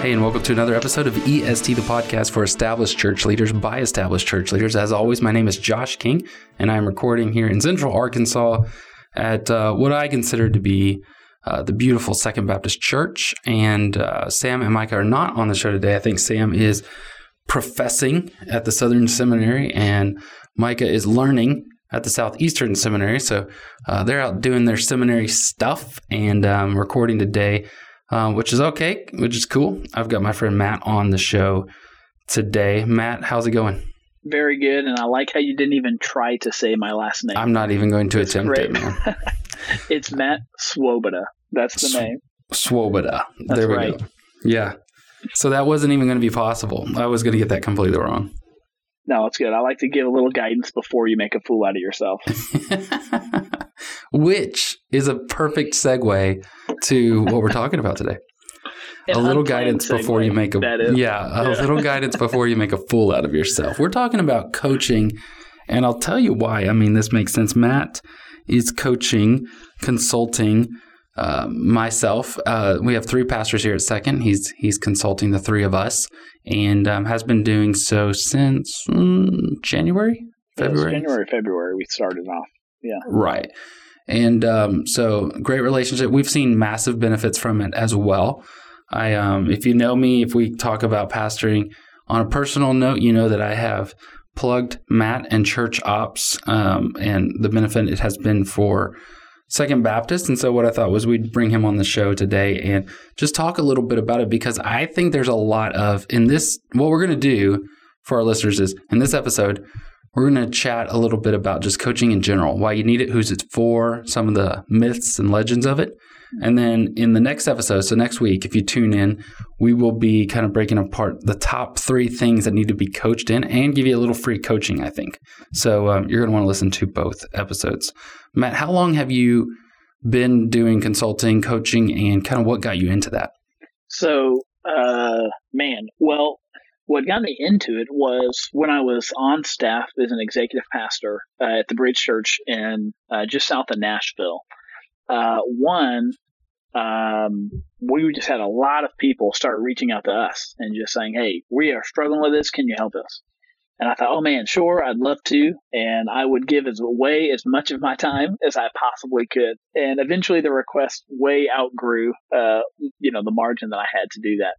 Hey, and welcome to another episode of EST, the podcast for established church leaders by established church leaders. As always, my name is Josh King, and I'm recording here in Central Arkansas at uh, what I consider to be uh, the beautiful Second Baptist Church. And uh, Sam and Micah are not on the show today. I think Sam is professing at the Southern Seminary, and Micah is learning at the Southeastern Seminary. So uh, they're out doing their seminary stuff and um, recording today um, which is okay, which is cool. I've got my friend Matt on the show today. Matt, how's it going? Very good, and I like how you didn't even try to say my last name. I'm not even going to It's attempt great. it, man. it's Matt Svoboda. That's the Sw- name. Svoboda. That's there we right. go. Yeah. So that wasn't even going to be possible. I was going to get that completely wrong. No, it's good. I like to give a little guidance before you make a fool out of yourself. Which is a perfect segue to what we're talking about today. A little guidance before you make a yeah, a little guidance before you make a fool out of yourself. We're talking about coaching, and I'll tell you why. I mean, this makes sense. Matt is coaching, consulting uh, myself. Uh, we have three pastors here at Second. He's he's consulting the three of us, and um, has been doing so since mm, January, February. January, February, we started off. Yeah. Right. And um, so great relationship. We've seen massive benefits from it as well. I, um, if you know me, if we talk about pastoring on a personal note, you know that I have plugged Matt and church ops um, and the benefit it has been for Second Baptist. And so what I thought was we'd bring him on the show today and just talk a little bit about it because I think there's a lot of in this. What we're going to do for our listeners is in this episode, we're going to chat a little bit about just coaching in general, why you need it, who's it for, some of the myths and legends of it. And then in the next episode, so next week, if you tune in, we will be kind of breaking apart the top three things that need to be coached in and give you a little free coaching, I think. So um, you're going to want to listen to both episodes. Matt, how long have you been doing consulting, coaching, and kind of what got you into that? So, uh, man, well, what got me into it was when I was on staff as an executive pastor uh, at the Bridge Church in uh, just south of Nashville. Uh, one, um, we just had a lot of people start reaching out to us and just saying, "Hey, we are struggling with this. Can you help us?" And I thought, "Oh man, sure, I'd love to." And I would give as away as much of my time as I possibly could. And eventually, the request way outgrew, uh, you know, the margin that I had to do that.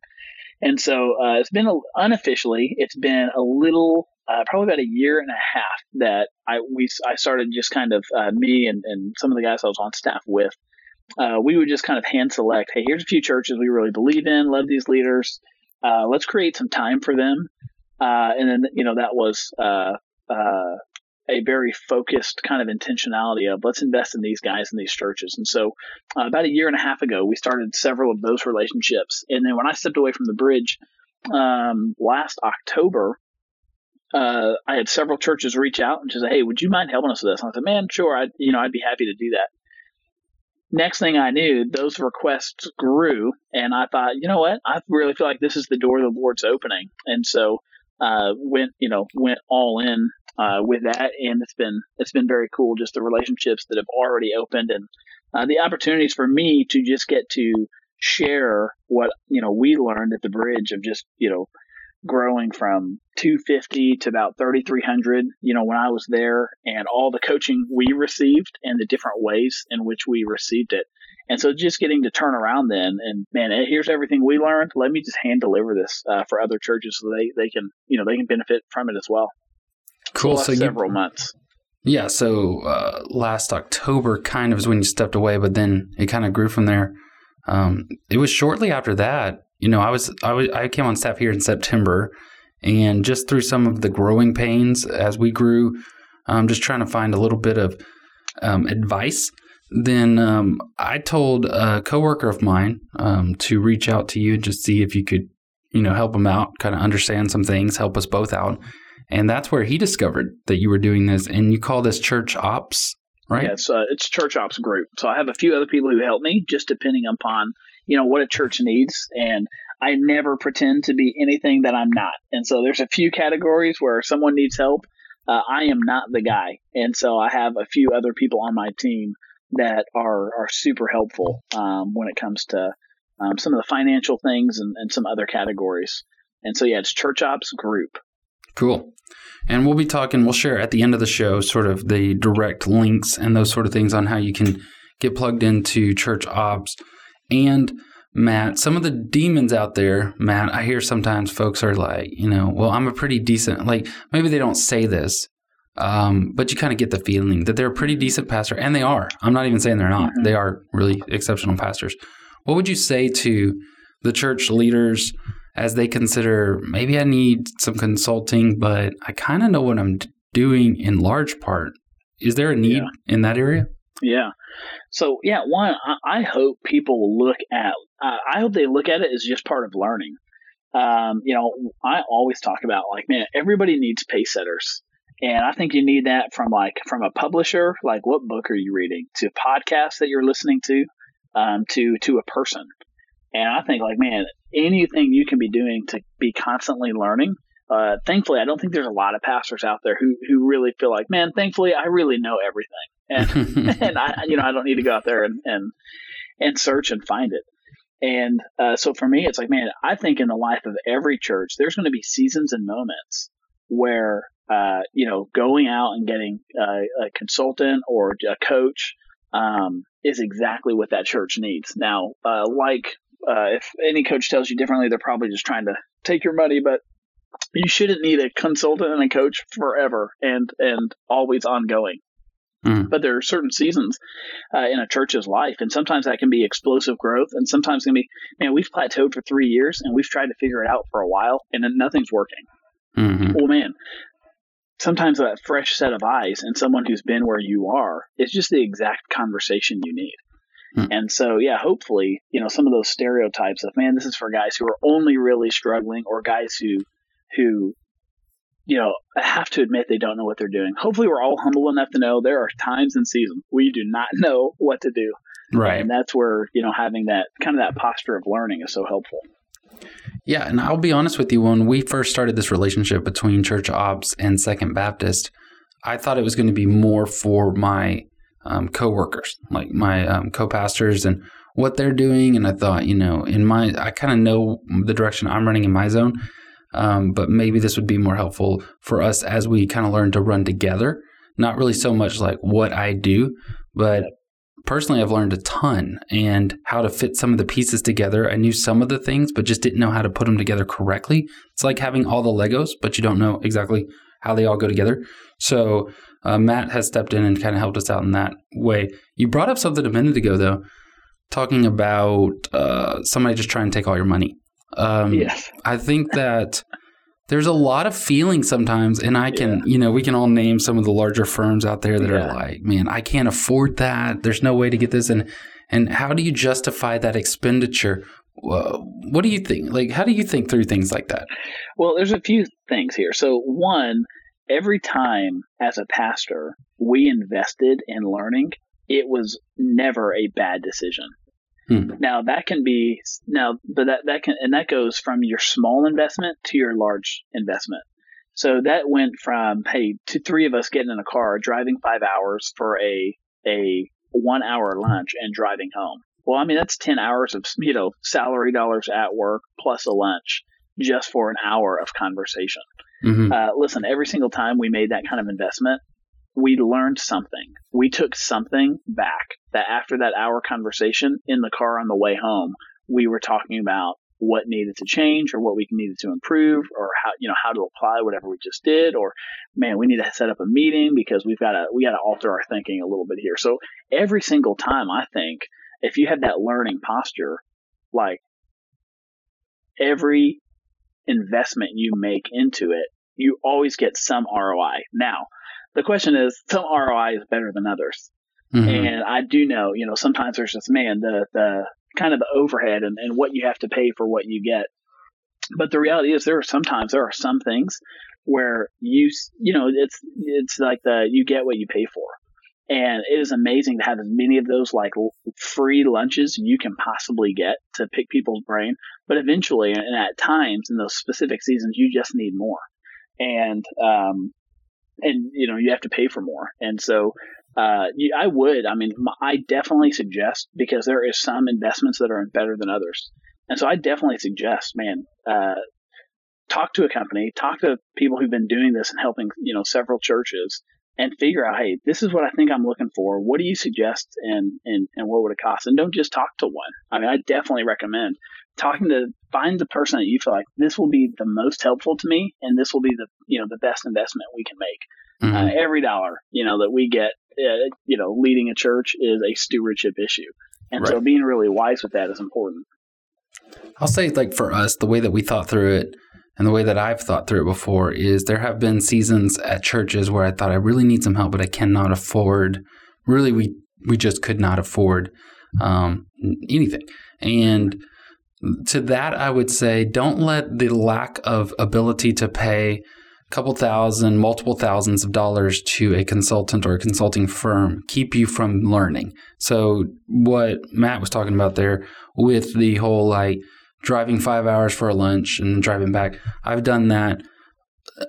And so uh, it's been a, unofficially, it's been a little, uh, probably about a year and a half that I we I started just kind of uh, me and, and some of the guys I was on staff with. Uh, we would just kind of hand select. Hey, here's a few churches we really believe in, love these leaders. Uh, let's create some time for them. Uh, and then you know that was uh, uh, a very focused kind of intentionality of let's invest in these guys in these churches. And so uh, about a year and a half ago, we started several of those relationships. And then when I stepped away from the bridge um, last October, uh, I had several churches reach out and just say, "Hey, would you mind helping us with this?" And I said, "Man, sure. I, you know, I'd be happy to do that." Next thing I knew, those requests grew, and I thought, you know what? I really feel like this is the door the Lord's opening, and so uh, went, you know, went all in uh, with that, and it's been it's been very cool. Just the relationships that have already opened, and uh, the opportunities for me to just get to share what you know we learned at the bridge of just you know growing from 250 to about 3300 you know when i was there and all the coaching we received and the different ways in which we received it. And so just getting to turn around then and man eh, here's everything we learned. Let me just hand deliver this uh, for other churches so they, they can you know they can benefit from it as well Cool. Last So you, several months Yeah, so uh, last October kind of is when you stepped away, but then it kind of grew from there. Um, it was shortly after that. You know, I was I was I came on staff here in September, And just through some of the growing pains as we grew, I'm just trying to find a little bit of um, advice. Then um, I told a coworker of mine um, to reach out to you and just see if you could, you know, help him out, kind of understand some things, help us both out. And that's where he discovered that you were doing this. And you call this church ops, right? Yeah, it's, uh, it's church ops group. So I have a few other people who help me, just depending upon you know what a church needs. And I never pretend to be anything that I'm not. And so there's a few categories where someone needs help. Uh, I am not the guy, and so I have a few other people on my team that are are super helpful um, when it comes to um, some of the financial things and, and some other categories. And so yeah, it's Church Ops Group. Cool. And we'll be talking, we'll share at the end of the show sort of the direct links and those sort of things on how you can get plugged into church ops. And Matt, some of the demons out there, Matt, I hear sometimes folks are like, you know, well, I'm a pretty decent, like maybe they don't say this, um, but you kind of get the feeling that they're a pretty decent pastor, and they are. I'm not even saying they're not. Mm-hmm. They are really exceptional pastors. What would you say to the church leaders as they consider maybe I need some consulting, but I kind of know what I'm doing in large part? Is there a need yeah. in that area? Yeah. So yeah, one, I, I hope people look at. Uh, I hope they look at it as just part of learning. Um, you know, I always talk about like, man, everybody needs pace setters. And I think you need that from like from a publisher, like what book are you reading, to podcasts that you're listening to, um, to to a person. And I think like man, anything you can be doing to be constantly learning. Uh, thankfully, I don't think there's a lot of pastors out there who who really feel like, man, thankfully, I really know everything, and and I you know I don't need to go out there and and and search and find it. And uh, so for me, it's like, man, I think in the life of every church, there's going to be seasons and moments where uh, you know, going out and getting uh, a consultant or a coach um, is exactly what that church needs. Now, uh, like uh, if any coach tells you differently, they're probably just trying to take your money, but you shouldn't need a consultant and a coach forever and and always ongoing. Mm. But there are certain seasons uh, in a church's life, and sometimes that can be explosive growth, and sometimes it can be, man, we've plateaued for three years and we've tried to figure it out for a while, and then nothing's working. Mm-hmm. Well, man, sometimes that fresh set of eyes and someone who's been where you are is just the exact conversation you need. Hmm. And so, yeah, hopefully, you know, some of those stereotypes of, man, this is for guys who are only really struggling or guys who, who, you know, have to admit they don't know what they're doing. Hopefully, we're all humble enough to know there are times and seasons we do not know what to do. Right. And that's where, you know, having that kind of that posture of learning is so helpful. Yeah, and I'll be honest with you. When we first started this relationship between Church Ops and Second Baptist, I thought it was going to be more for my um, co-workers, like my um, co-pastors, and what they're doing. And I thought, you know, in my, I kind of know the direction I'm running in my zone, um, but maybe this would be more helpful for us as we kind of learn to run together. Not really so much like what I do, but personally, I've learned a ton and how to fit some of the pieces together. I knew some of the things, but just didn't know how to put them together correctly. It's like having all the Legos, but you don't know exactly how they all go together. So uh, Matt has stepped in and kind of helped us out in that way. You brought up something a minute ago, though, talking about uh, somebody just trying to take all your money. Um, yes. I think that there's a lot of feeling sometimes and i can yeah. you know we can all name some of the larger firms out there that yeah. are like man i can't afford that there's no way to get this and and how do you justify that expenditure what do you think like how do you think through things like that well there's a few things here so one every time as a pastor we invested in learning it was never a bad decision Hmm. Now that can be now, but that that can and that goes from your small investment to your large investment. So that went from hey, to three of us getting in a car, driving five hours for a a one hour lunch and driving home. Well, I mean that's ten hours of you know salary dollars at work plus a lunch just for an hour of conversation. Mm-hmm. Uh, listen, every single time we made that kind of investment, we learned something. We took something back that after that hour conversation in the car on the way home, we were talking about what needed to change or what we needed to improve or how you know how to apply whatever we just did or man we need to set up a meeting because we've got to we got to alter our thinking a little bit here so every single time i think if you have that learning posture like every investment you make into it, you always get some ROI. Now, the question is, some ROI is better than others. Mm-hmm. And I do know, you know, sometimes there's just, man, the, the kind of the overhead and, and what you have to pay for what you get. But the reality is there are sometimes there are some things where you, you know, it's, it's like the, you get what you pay for. And it is amazing to have as many of those like free lunches you can possibly get to pick people's brain. But eventually, and at times in those specific seasons, you just need more. And, um, and you know, you have to pay for more. And so, uh, I would, I mean, I definitely suggest because there is some investments that are better than others. And so I definitely suggest, man, uh, talk to a company, talk to people who've been doing this and helping, you know, several churches and figure out, hey, this is what I think I'm looking for. What do you suggest and, and, and what would it cost? And don't just talk to one. I mean, I definitely recommend talking to find the person that you feel like this will be the most helpful to me and this will be the, you know, the best investment we can make. Mm-hmm. Uh, every dollar, you know, that we get, uh, you know, leading a church is a stewardship issue. And right. so being really wise with that is important. I'll say like for us, the way that we thought through it, and the way that I've thought through it before is there have been seasons at churches where I thought I really need some help, but I cannot afford. Really, we we just could not afford um, anything. And to that, I would say, don't let the lack of ability to pay a couple thousand, multiple thousands of dollars to a consultant or a consulting firm keep you from learning. So, what Matt was talking about there with the whole like driving five hours for a lunch and driving back. I've done that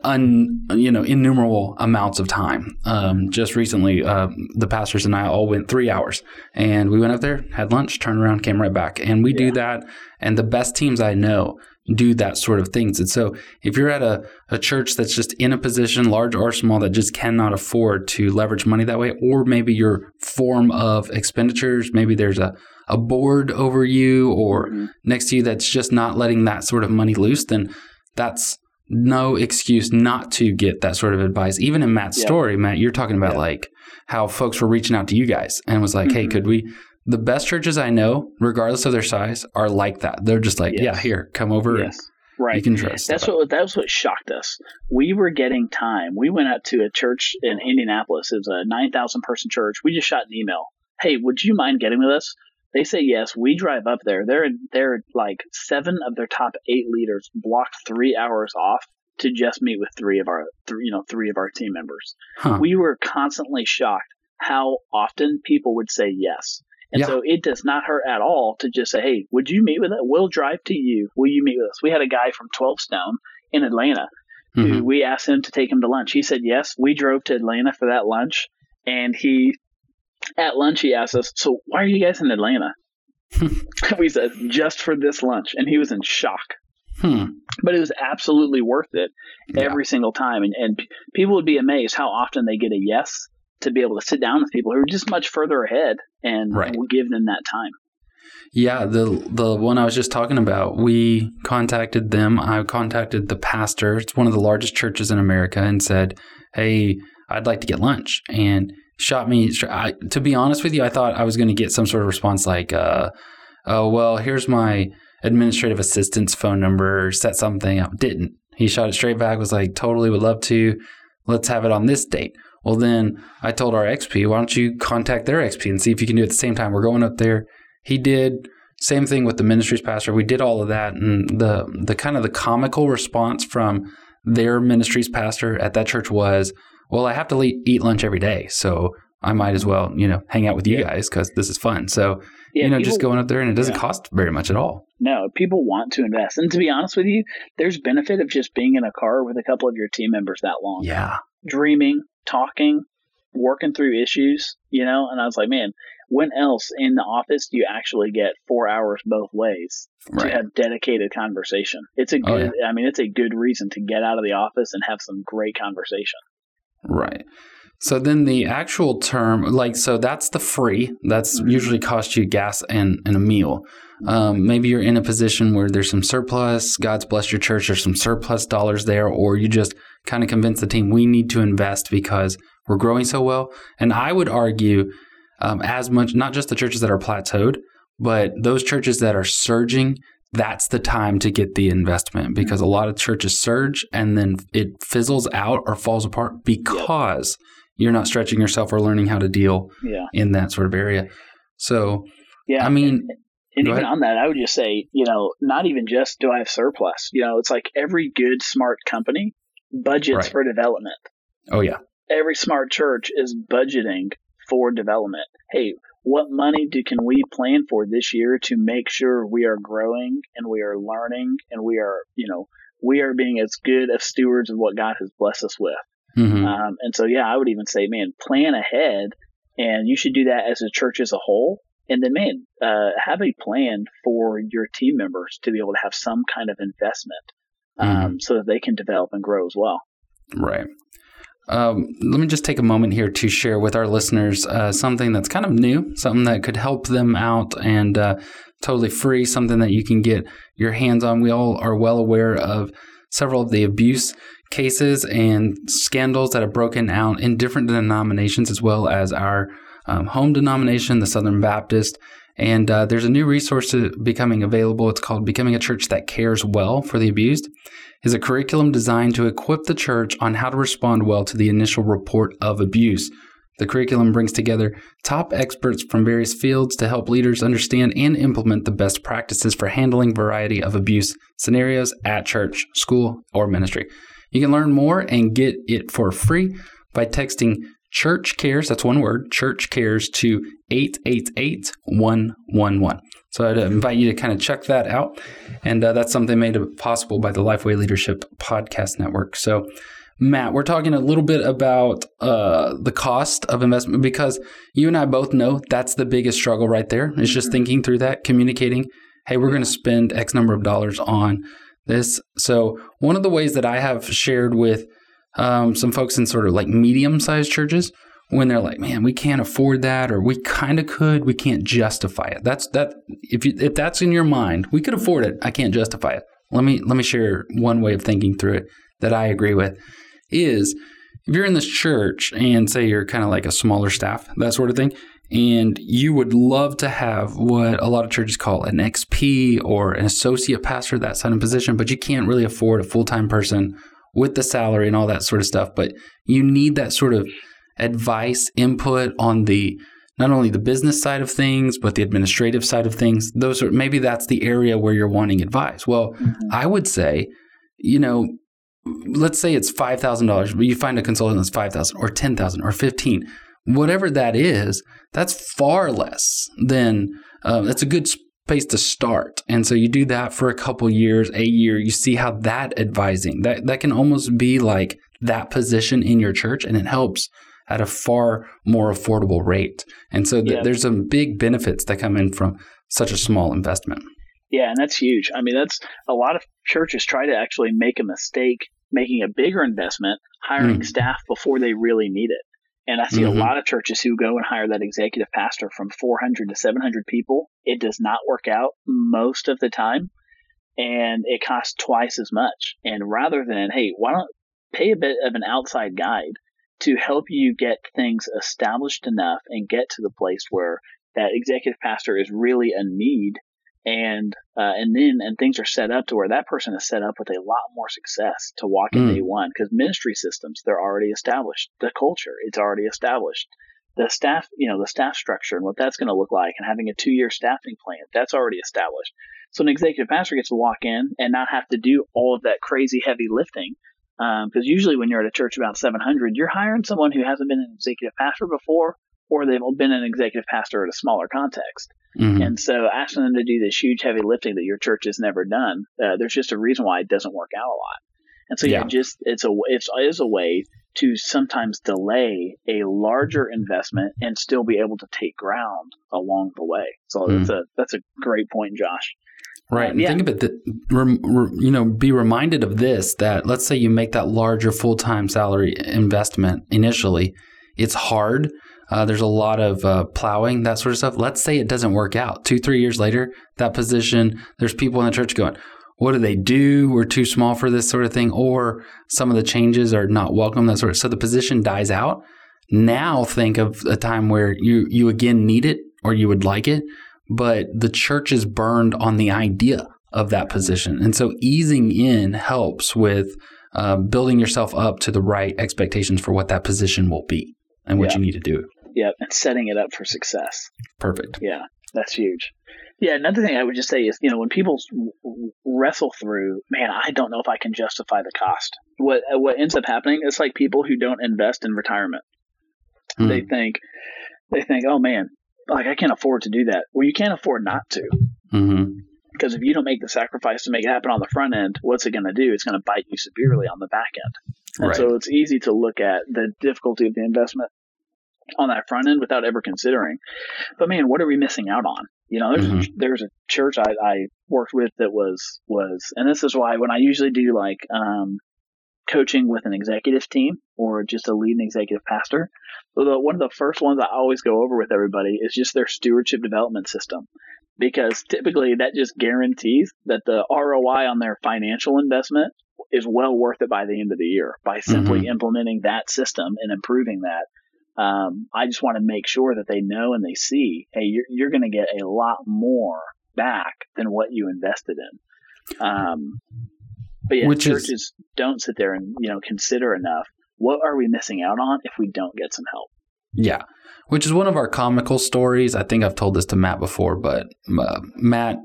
un you know innumerable amounts of time. Um, just recently, uh, the pastors and I all went three hours, and we went up there, had lunch, turned around, came right back, and we yeah. do that. And the best teams I know do that sort of things. And so, if you're at a, a church that's just in a position, large or small, that just cannot afford to leverage money that way, or maybe your form of expenditures, maybe there's a a board over you or mm-hmm. next to you that's just not letting that sort of money loose, then that's no excuse not to get that sort of advice. Even in Matt's yeah. story, Matt, you're talking about yeah. like how folks were reaching out to you guys and was like, mm-hmm. hey, could we? The best churches I know, regardless of their size, are like that. They're just like, yes. yeah, here, come over. Yes. Right. You can trust. That's what that's what shocked us. We were getting time. We went out to a church in Indianapolis. It was a nine thousand person church. We just shot an email. Hey, would you mind getting with us? They say yes. We drive up there. They're they're like seven of their top eight leaders blocked three hours off to just meet with three of our three, you know three of our team members. Huh. We were constantly shocked how often people would say yes. And yeah. so it does not hurt at all to just say, "Hey, would you meet with us? We'll drive to you. Will you meet with us?" We had a guy from 12 Stone in Atlanta who mm-hmm. we asked him to take him to lunch. He said yes. We drove to Atlanta for that lunch, and he at lunch, he asked us, "So why are you guys in Atlanta?" we said, "Just for this lunch," and he was in shock. Hmm. But it was absolutely worth it every yeah. single time, and, and people would be amazed how often they get a yes to be able to sit down with people who are just much further ahead, and right. we'll give them that time. Yeah, the the one I was just talking about, we contacted them. I contacted the pastor. It's one of the largest churches in America, and said, "Hey, I'd like to get lunch." And shot me. I, to be honest with you, I thought I was going to get some sort of response like, uh, "Oh well, here's my administrative assistant's phone number. Set something up." Didn't. He shot it straight back. Was like, "Totally would love to. Let's have it on this date." Well, then I told our XP, "Why don't you contact their XP and see if you can do it at the same time?" We're going up there. He did. Same thing with the ministries pastor. We did all of that, and the the kind of the comical response from their ministries pastor at that church was, well, I have to eat lunch every day, so I might as well, you know, hang out with you yeah. guys because this is fun. So, yeah, you know, people, just going up there and it doesn't yeah. cost very much at all. No, people want to invest. And to be honest with you, there's benefit of just being in a car with a couple of your team members that long. Yeah. Dreaming, talking, working through issues, you know, and I was like, man, when else in the office do you actually get four hours both ways right. to have dedicated conversation? It's a good, oh, yeah. I mean, it's a good reason to get out of the office and have some great conversation. Right. So then the actual term, like, so that's the free. That's mm-hmm. usually cost you gas and, and a meal. Um, maybe you're in a position where there's some surplus. God's blessed your church. There's some surplus dollars there, or you just kind of convince the team we need to invest because we're growing so well. And I would argue, um, as much not just the churches that are plateaued, but those churches that are surging that's the time to get the investment because a lot of churches surge and then it fizzles out or falls apart because you're not stretching yourself or learning how to deal Yeah. in that sort of area. So, Yeah. I mean, And Go even ahead. on that, I would just say, you know, not even just do I have surplus. You know, it's like every good, smart company budgets Right. for development. oh yeah, Every smart church is budgeting for development. Hey, what money do can we plan for this year to make sure we are growing and we are learning and we are, you know, we are being as good of stewards of what God has blessed us with. Hmm Um, and so, yeah, I would even say, man, plan ahead, and you should do that as a church as a whole. And then, man, uh, have a plan for your team members to be able to have some kind of investment, um, so that they can develop and grow as well. Right. Um, let me just take a moment here to share with our listeners uh, something that's kind of new, something that could help them out and uh, totally free, something that you can get your hands on. We all are well aware of several of the abuse cases and scandals that have broken out in different denominations, as well as our um, home denomination, the Southern Baptist. And uh, there's a new resource becoming available. It's called Becoming a Church That Cares Well for the Abused is a curriculum designed to equip the church on how to respond well to the initial report of abuse. The curriculum brings together top experts from various fields to help leaders understand and implement the best practices for handling variety of abuse scenarios at church, school, or ministry. You can learn more and get it for free by texting church cares, that's one word, church cares to 888-111. So I'd invite you to kind of check that out. And uh, that's something made possible by the Lifeway Leadership Podcast Network. So, Matt, we're talking a little bit about uh, the cost of investment because you and I both know that's the biggest struggle right there. It's just thinking through that, communicating, hey, we're going to spend X number of dollars on this. So, one of the ways that I have shared with um, some folks in sort of like medium sized churches when they're like, man, we can't afford that, or we kind of could, we can't justify it. That's that. If you, if that's in your mind, we could afford it. I can't justify it. Let me let me share one way of thinking through it that I agree with. Is if you're in this church and say you're kind of like a smaller staff, that sort of thing, and you would love to have what a lot of churches call an XP or an associate pastor, that kind of position, but you can't really afford a full time person with the salary and all that sort of stuff. But you need that sort of advice, input on the not only the business side of things, but the administrative side of things. Those are maybe that's the area where you're wanting advice. Well, mm-hmm. I would say, you know, let's say it's five thousand dollars, but you find a consultant that's five thousand or ten thousand or fifteen, whatever that is. That's far less than uh, that's a good space to start. And so you do that for a couple years, a year. You see how that advising that that can almost be like that position in your church, and it helps at a far more affordable rate. And so th- Yeah. there's some big benefits that come in from such a small investment. Yeah, and that's huge. I mean, that's a lot of churches try to actually make a mistake making a bigger investment hiring Mm. staff before they really need it. And I see Mhm. a lot of churches who go and hire that executive pastor from 400 to 700 people. It does not work out most of the time, and it costs twice as much. And rather than, hey, why don't pay a bit of an outside guide to help you get things established enough and get to the place where that executive pastor is really a need and uh, and then and things are set up to where that person is set up with a lot more success to walk in Mm. day one because ministry systems they're already established. The culture it's already established. The staff you know the staff structure and what that's going to look like and having a two year staffing plan that's already established. So an executive pastor gets to walk in and not have to do all of that crazy heavy lifting because usually when you're at a church about 700 you're hiring someone who hasn't been an executive pastor before or they've been an executive pastor at a smaller context Mhm. and so asking them to do this huge heavy lifting that your church has never done, uh, there's just a reason why it doesn't work out a lot. And so yeah, Yeah. just it's a it's it is a way to sometimes delay a larger investment and still be able to take ground along the way. So Mm. that's a that's a great point, Josh. Right. Um, and yeah. think of it that, you know, be reminded of this that let's say you make that larger full time salary investment initially, it's hard. Uh, there's a lot of uh, plowing, that sort of stuff. Let's say it doesn't work out. Two, three years later, that position, there's people in the church going, what do they do? We're too small for this sort of thing. Or some of the changes are not welcome, that sort of So the position dies out. Now think of a time where you, you again need it or you would like it, but the church is burned on the idea of that position. And so easing in helps with uh, building yourself up to the right expectations for what that position will be and what Yeah. you need to do. Yep, and setting it up for success. Perfect. Yeah, that's huge. Yeah, another thing I would just say is, you know, when people wrestle through, man, I don't know if I can justify the cost. What what ends up happening is like people who don't invest in retirement. Hmm. They think they think, oh man, like I can't afford to do that. Well, you can't afford not to hmm because if you don't make the sacrifice to make it happen on the front end, what's it going to do? It's going to bite you severely on the back end. And Right. so it's easy to look at the difficulty of the investment on that front end without ever considering. But man, what are we missing out on? You know, there's a, Mhm. there's a church I, I worked with that was was, and this is why when I usually do like um, coaching with an executive team or just a lead and executive pastor, the, one of the first ones I always go over with everybody is just their stewardship development system. Because typically that just guarantees that the ROI on their financial investment is well worth it by the end of the year by simply implementing that system and improving that. Um, I just want to make sure that they know and they see, hey, you're, you're going to get a lot more back than what you invested in. Um, but yeah, Which is- churches don't sit there and you know consider enough. What are we missing out on if we don't get some help? Yeah, which is one of our comical stories. I think I've told this to Matt before, but uh, Matt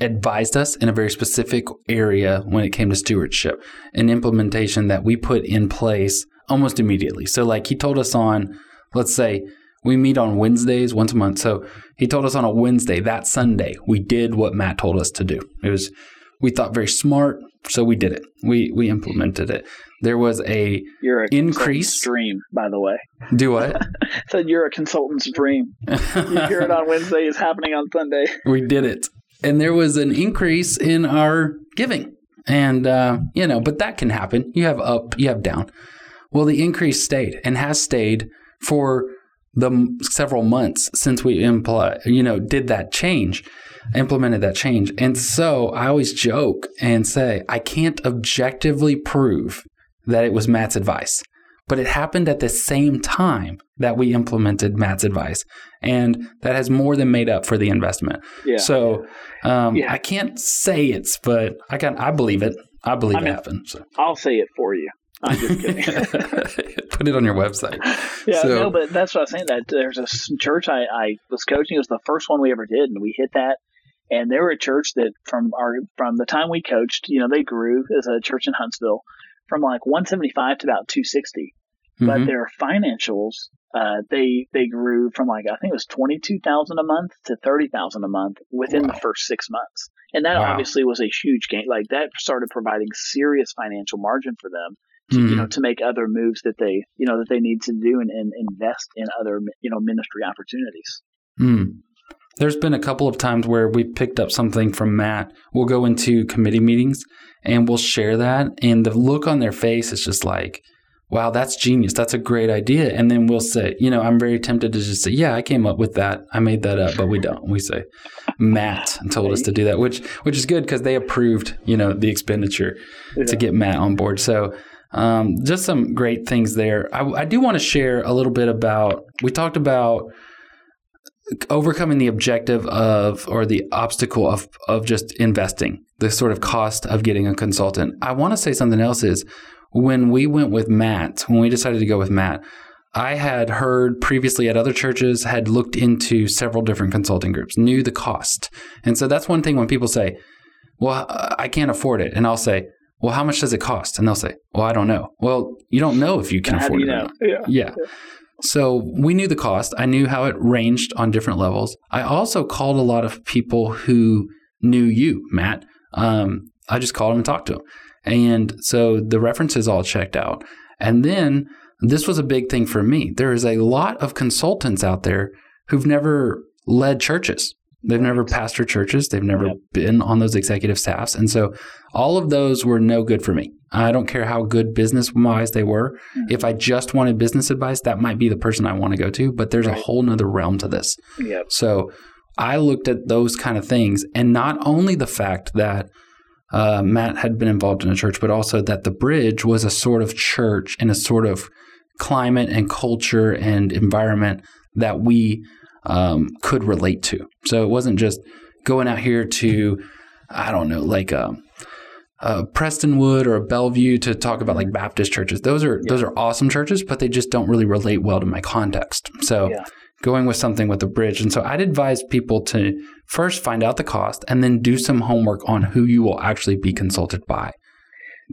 advised us in a very specific area when it came to stewardship, an implementation that we put in place almost immediately. So, like he told us on, let's say, we meet on Wednesdays once a month. So he told us on a Wednesday that Sunday we did what Matt told us to do. It was we thought very smart, so we did it. We we implemented it. There was a You're a Increase. dream, by the way. do what? Said you're a consultant's dream. You hear it on Wednesday, it's happening on Sunday. we did it. And there was an increase in our giving. And, uh, you know, but that can happen. You have up, you have down. Well, the increase stayed and has stayed for the m- several months since we impl- you know, did that change, implemented that change. And so I always joke and say, I can't objectively prove that it was Matt's advice, but it happened at the same time that we implemented Matt's advice. And that has more than made up for the investment. Yeah. So um, Yeah. I can't say it's, but I can. I believe it. I believe I mean- it happened. So. I'll say it for you. I'm just kidding. Put it on your website. Yeah, So- no, but that's what I was saying. That there's a church I, I was coaching. It was the first one we ever did, and we hit that. And they were a church that from our from the time we coached, you know, they grew as a church in Huntsville from like 175 to about 260. But Mhm. their financials, uh, they they grew from like I think it was 22,000 a month to 30,000 a month within the first six months. And that Wow. obviously was a huge gain. Like that started providing serious financial margin for them to, you Mhm. know to make other moves that they you know that they need to do and, and invest in other you know ministry opportunities Mm. There's been a couple of times where we picked up something from Matt. We'll go into committee meetings and we'll share that, and the look on their face is just like, "Wow, that's genius! That's a great idea." And then we'll say, you know, I'm very tempted to just say, "Yeah, I came up with that. I made that up," but we don't. We say, "Matt told us to do that," which which is good because they approved, you know, the expenditure to get Matt on board. So. Um, just some great things there. I, I do want to share a little bit about. We talked about overcoming the objective of or the obstacle of of just investing the sort of cost of getting a consultant i want to say something else is when we went with matt when we decided to go with matt i had heard previously at other churches had looked into several different consulting groups knew the cost and so that's one thing when people say well i can't afford it and i'll say well how much does it cost and they'll say well i don't know well you don't know if you can how afford you it know not. yeah Yeah. So we knew the cost. I knew how it ranged on different levels. I also called a lot of people who knew you, Matt. Um, I just called them and talked to them. And so the references all checked out. And then this was a big thing for me. There is a lot of consultants out there who've never led churches. They've never pastored churches. They've never Yep. been on those executive staffs. And so all of those were no good for me. I don't care how good business wise they were. If I just wanted business advice, that might be the person I want to go to. But there's a whole nother realm to this. Yep. So I looked at those kind of things, and not only the fact that uh, Matt had been involved in a church, but also that the bridge was a sort of church and a sort of climate and culture and environment that we um, could relate to. So it wasn't just going out here to I don't know, like a, a Prestonwood or a Bellevue to talk about like Baptist churches. Those are those are awesome churches, but they just don't really relate well to my context. So Yeah. going with something with a bridge. And so I'd advise people to first find out the cost and then do some homework on who you will actually be consulted by.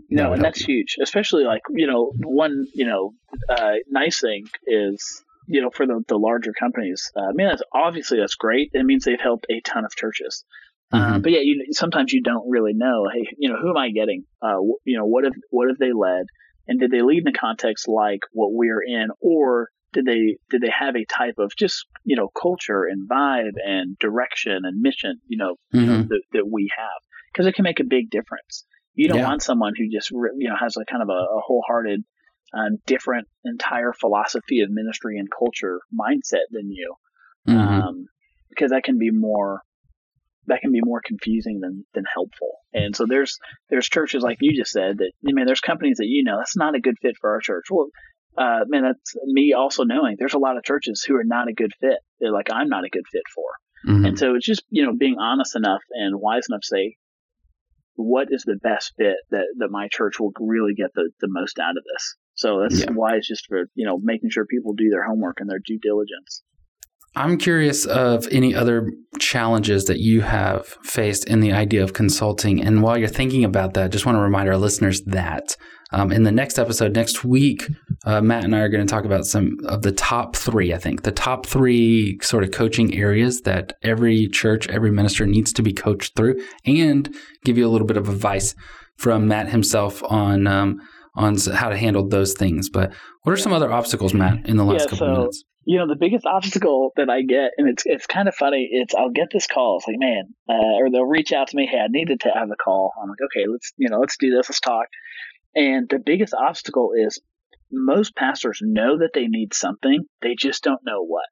No, and that's huge, especially like you know one you know uh, nice thing is you know for the the larger companies. Uh, I mean, that's obviously that's great. It means they've helped a ton of churches. Uh, Mhm. but yeah, you sometimes you don't really know. Hey, you know, who am I getting? Uh, you know, what have what have they led, and did they lead in a context like what we're in, or did they did they have a type of just you know culture and vibe and direction and mission? You know, you know Mhm. that, that we have because it can make a big difference. You don't Yeah. want someone who just you know has a kind of a, a wholehearted, um, different entire philosophy of ministry and culture mindset than you, Mhm. um, because that can be more that can be more confusing than than helpful. And so there's there's churches like you just said that I mean there's companies that you know that's not a good fit for our church. Well, uh, man, that's me also knowing there's a lot of churches who are not a good fit. They're like I'm not a good fit for. Mhm. And so it's just, you know, being honest enough and wise enough to say, what is the best fit that, that my church will really get the, the most out of this? So that's Yeah. why it's just for, you know, making sure people do their homework and their due diligence. I'm curious of any other challenges that you have faced in the idea of consulting. And while you're thinking about that, just want to remind our listeners that um, in the next episode next week, uh, Matt and I are going to talk about some of the top three, I think, the top three sort of coaching areas that every church, every minister needs to be coached through, and give you a little bit of advice from Matt himself on. Um, on how to handle those things, but what are some other obstacles, Matt, in the last Yeah, couple of so- minutes? You know, the biggest obstacle that I get, and it's it's kind of funny. It's I'll get this call. It's like, man, uh, or they'll reach out to me. Hey, I needed to have a call. I'm like, okay, let's you know, let's do this. Let's talk. And the biggest obstacle is most pastors know that they need something. They just don't know what.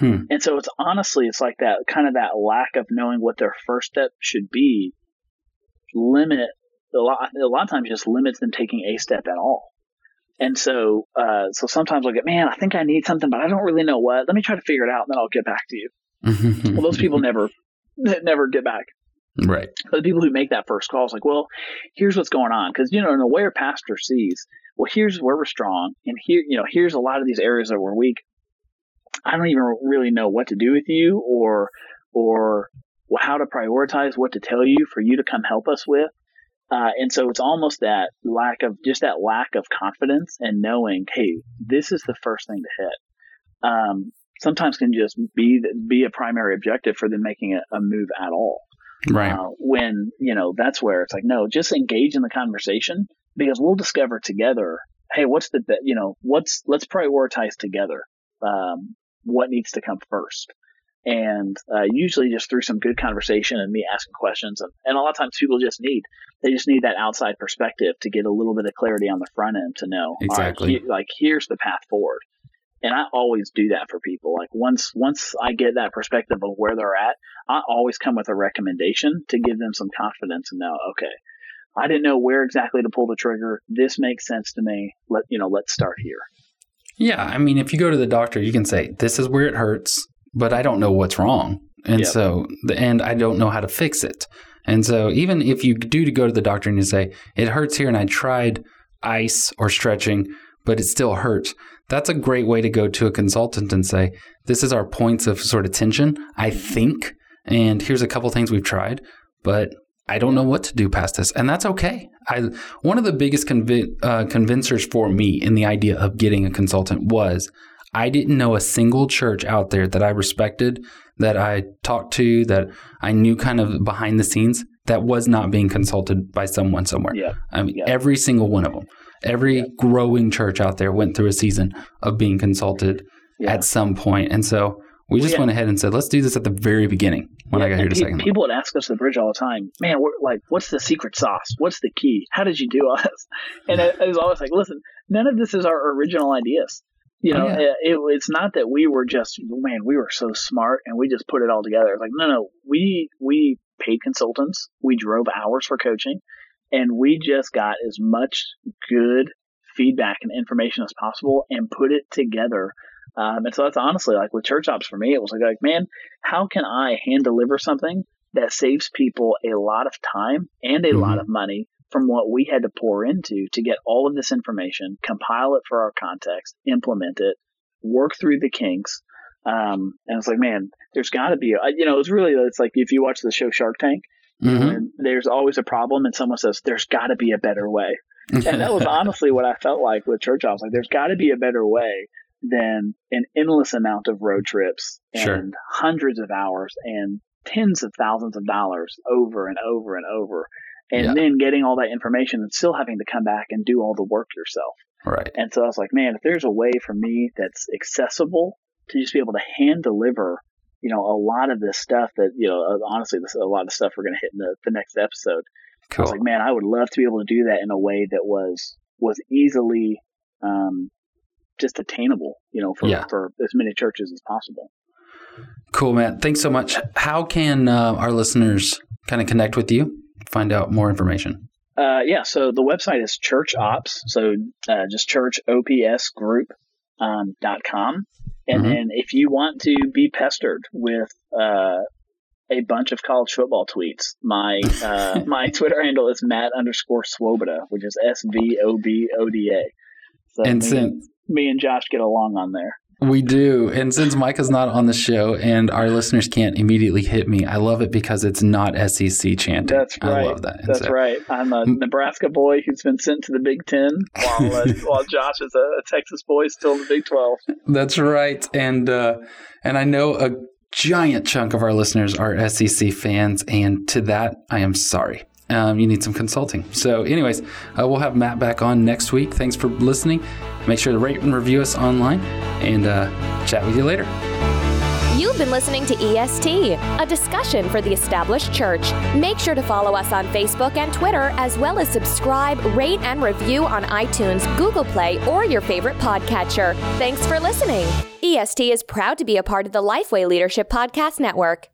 Hmm. And so it's honestly, it's like that kind of that lack of knowing what their first step should be. Limit a lot. A lot of times, just limits them taking a step at all. And so, uh, so sometimes I'll get, man, I think I need something, but I don't really know what. Let me try to figure it out, and then I'll get back to you. Well, those people never, never get back. right. But the people who make that first call is like, well, here's what's going on, because you know, an aware pastor sees, well, here's where we're strong, and here, you know, here's a lot of these areas that we're weak. I don't even really know what to do with you, or, or well, how to prioritize, what to tell you for you to come help us with. Uh, and so it's almost that lack of just that lack of confidence and knowing, hey, this is the first thing to hit. Um, sometimes can just be be a primary objective for them making a, a move at all. Right. Uh, when you know that's where it's like, no, just engage in the conversation because we'll discover together. Hey, what's the you know what's let's prioritize together. Um, what needs to come first? And uh, usually just through some good conversation and me asking questions. And, and a lot of times people just need they just need that outside perspective to get a little bit of clarity on the front end to know all right, Exactly. he- like here's the path forward. And i always do that for people. Like once once i get that perspective of where they're at i always come with a recommendation to give them some confidence and know okay i didn't know where exactly to pull the trigger. This makes sense to me. Let you know let's start here. Yeah, I mean, if you go to the doctor, you can say, "This is where it hurts, but I don't know what's wrong," and Yep. so and I don't know how to fix it. And so, even if you do to go to the doctor and you say it hurts here, and I tried ice or stretching, but it still hurts, that's a great way to go to a consultant and say, "This is our points of sort of tension. I think, and here's a couple things we've tried, but." I don't know what to do past this, and that's okay. I one of the biggest convi- uh, convincers for me in the idea of getting a consultant was I didn't know a single church out there that I respected, that I talked to, that I knew kind of behind the scenes that was not being consulted by someone somewhere. yeah I mean, Yeah. every single one of them, every Yeah. growing church out there went through a season of being consulted Yeah. at some point, and so we just went ahead and said, let's do this at the very beginning when I got here to pe- second. People would ask us at the bridge all the time, man, like, what's the secret sauce? What's the key? How did you do all this? And it was always like, listen, none of this is our original ideas. You Oh, know, yeah. it, it, it's not that we were just, man, we were so smart and we just put it all together. It's like, no, no, we, we paid consultants. We drove hours for coaching and we just got as much good feedback and information as possible and put it together. Um, and so that's honestly like with church ops for me, it was like, like, man, how can I hand deliver something that saves people a lot of time and a mm-hmm. lot of money from what we had to pour into to get all of this information, compile it for our context, implement it, work through the kinks. Um, and it's like, man, there's got to be, a, you know, it's really, it's like if you watch the show Shark Tank, mm-hmm. there's always a problem and someone says, there's got to be a better way. and that was honestly what I felt like with church. I was like, there's got to be a better way than an endless amount of road trips and sure. hundreds of hours and tens of thousands of dollars over and over and over. And yeah. then getting all that information and still having to come back and do all the work yourself. Right. And so I was like, man, if there's a way for me that's accessible to just be able to hand deliver, you know, a lot of this stuff that, you know, honestly, this a lot of stuff we're going to hit in the, the next episode. Cool. I was like, man, I would love to be able to do that in a way that was, was easily, um, just attainable, you know, for, yeah. for as many churches as possible. Cool, man. Thanks so much. How can uh, our listeners kind of connect with you, find out more information? Uh, yeah, so the website is Church Ops, so uh, just Church OPS Group um, dot com, and mm-hmm. then if you want to be pestered with uh, a bunch of college football tweets, my uh, my Twitter handle is Matt underscore Svoboda, which is S V O B O D A. So and since me and Josh get along on there. We do. And since Micah's not on the show and our listeners can't immediately hit me, I love it because it's not SEC chanting. That's right. I love that. That's so, right. I'm a Nebraska boy who's been sent to the Big Ten while, uh, while Josh is a, a, Texas boy still in the Big 12. That's right. And, uh, and I know a giant chunk of our listeners are SEC fans. And to that, I am sorry. Um, you need some consulting. So, anyways, uh, we'll have Matt back on next week. Thanks for listening. Make sure to rate and review us online and uh, chat with you later. You've been listening to EST, a discussion for the established church. Make sure to follow us on Facebook and Twitter, as well as subscribe, rate, and review on iTunes, Google Play, or your favorite podcatcher. Thanks for listening. EST is proud to be a part of the Lifeway Leadership Podcast Network.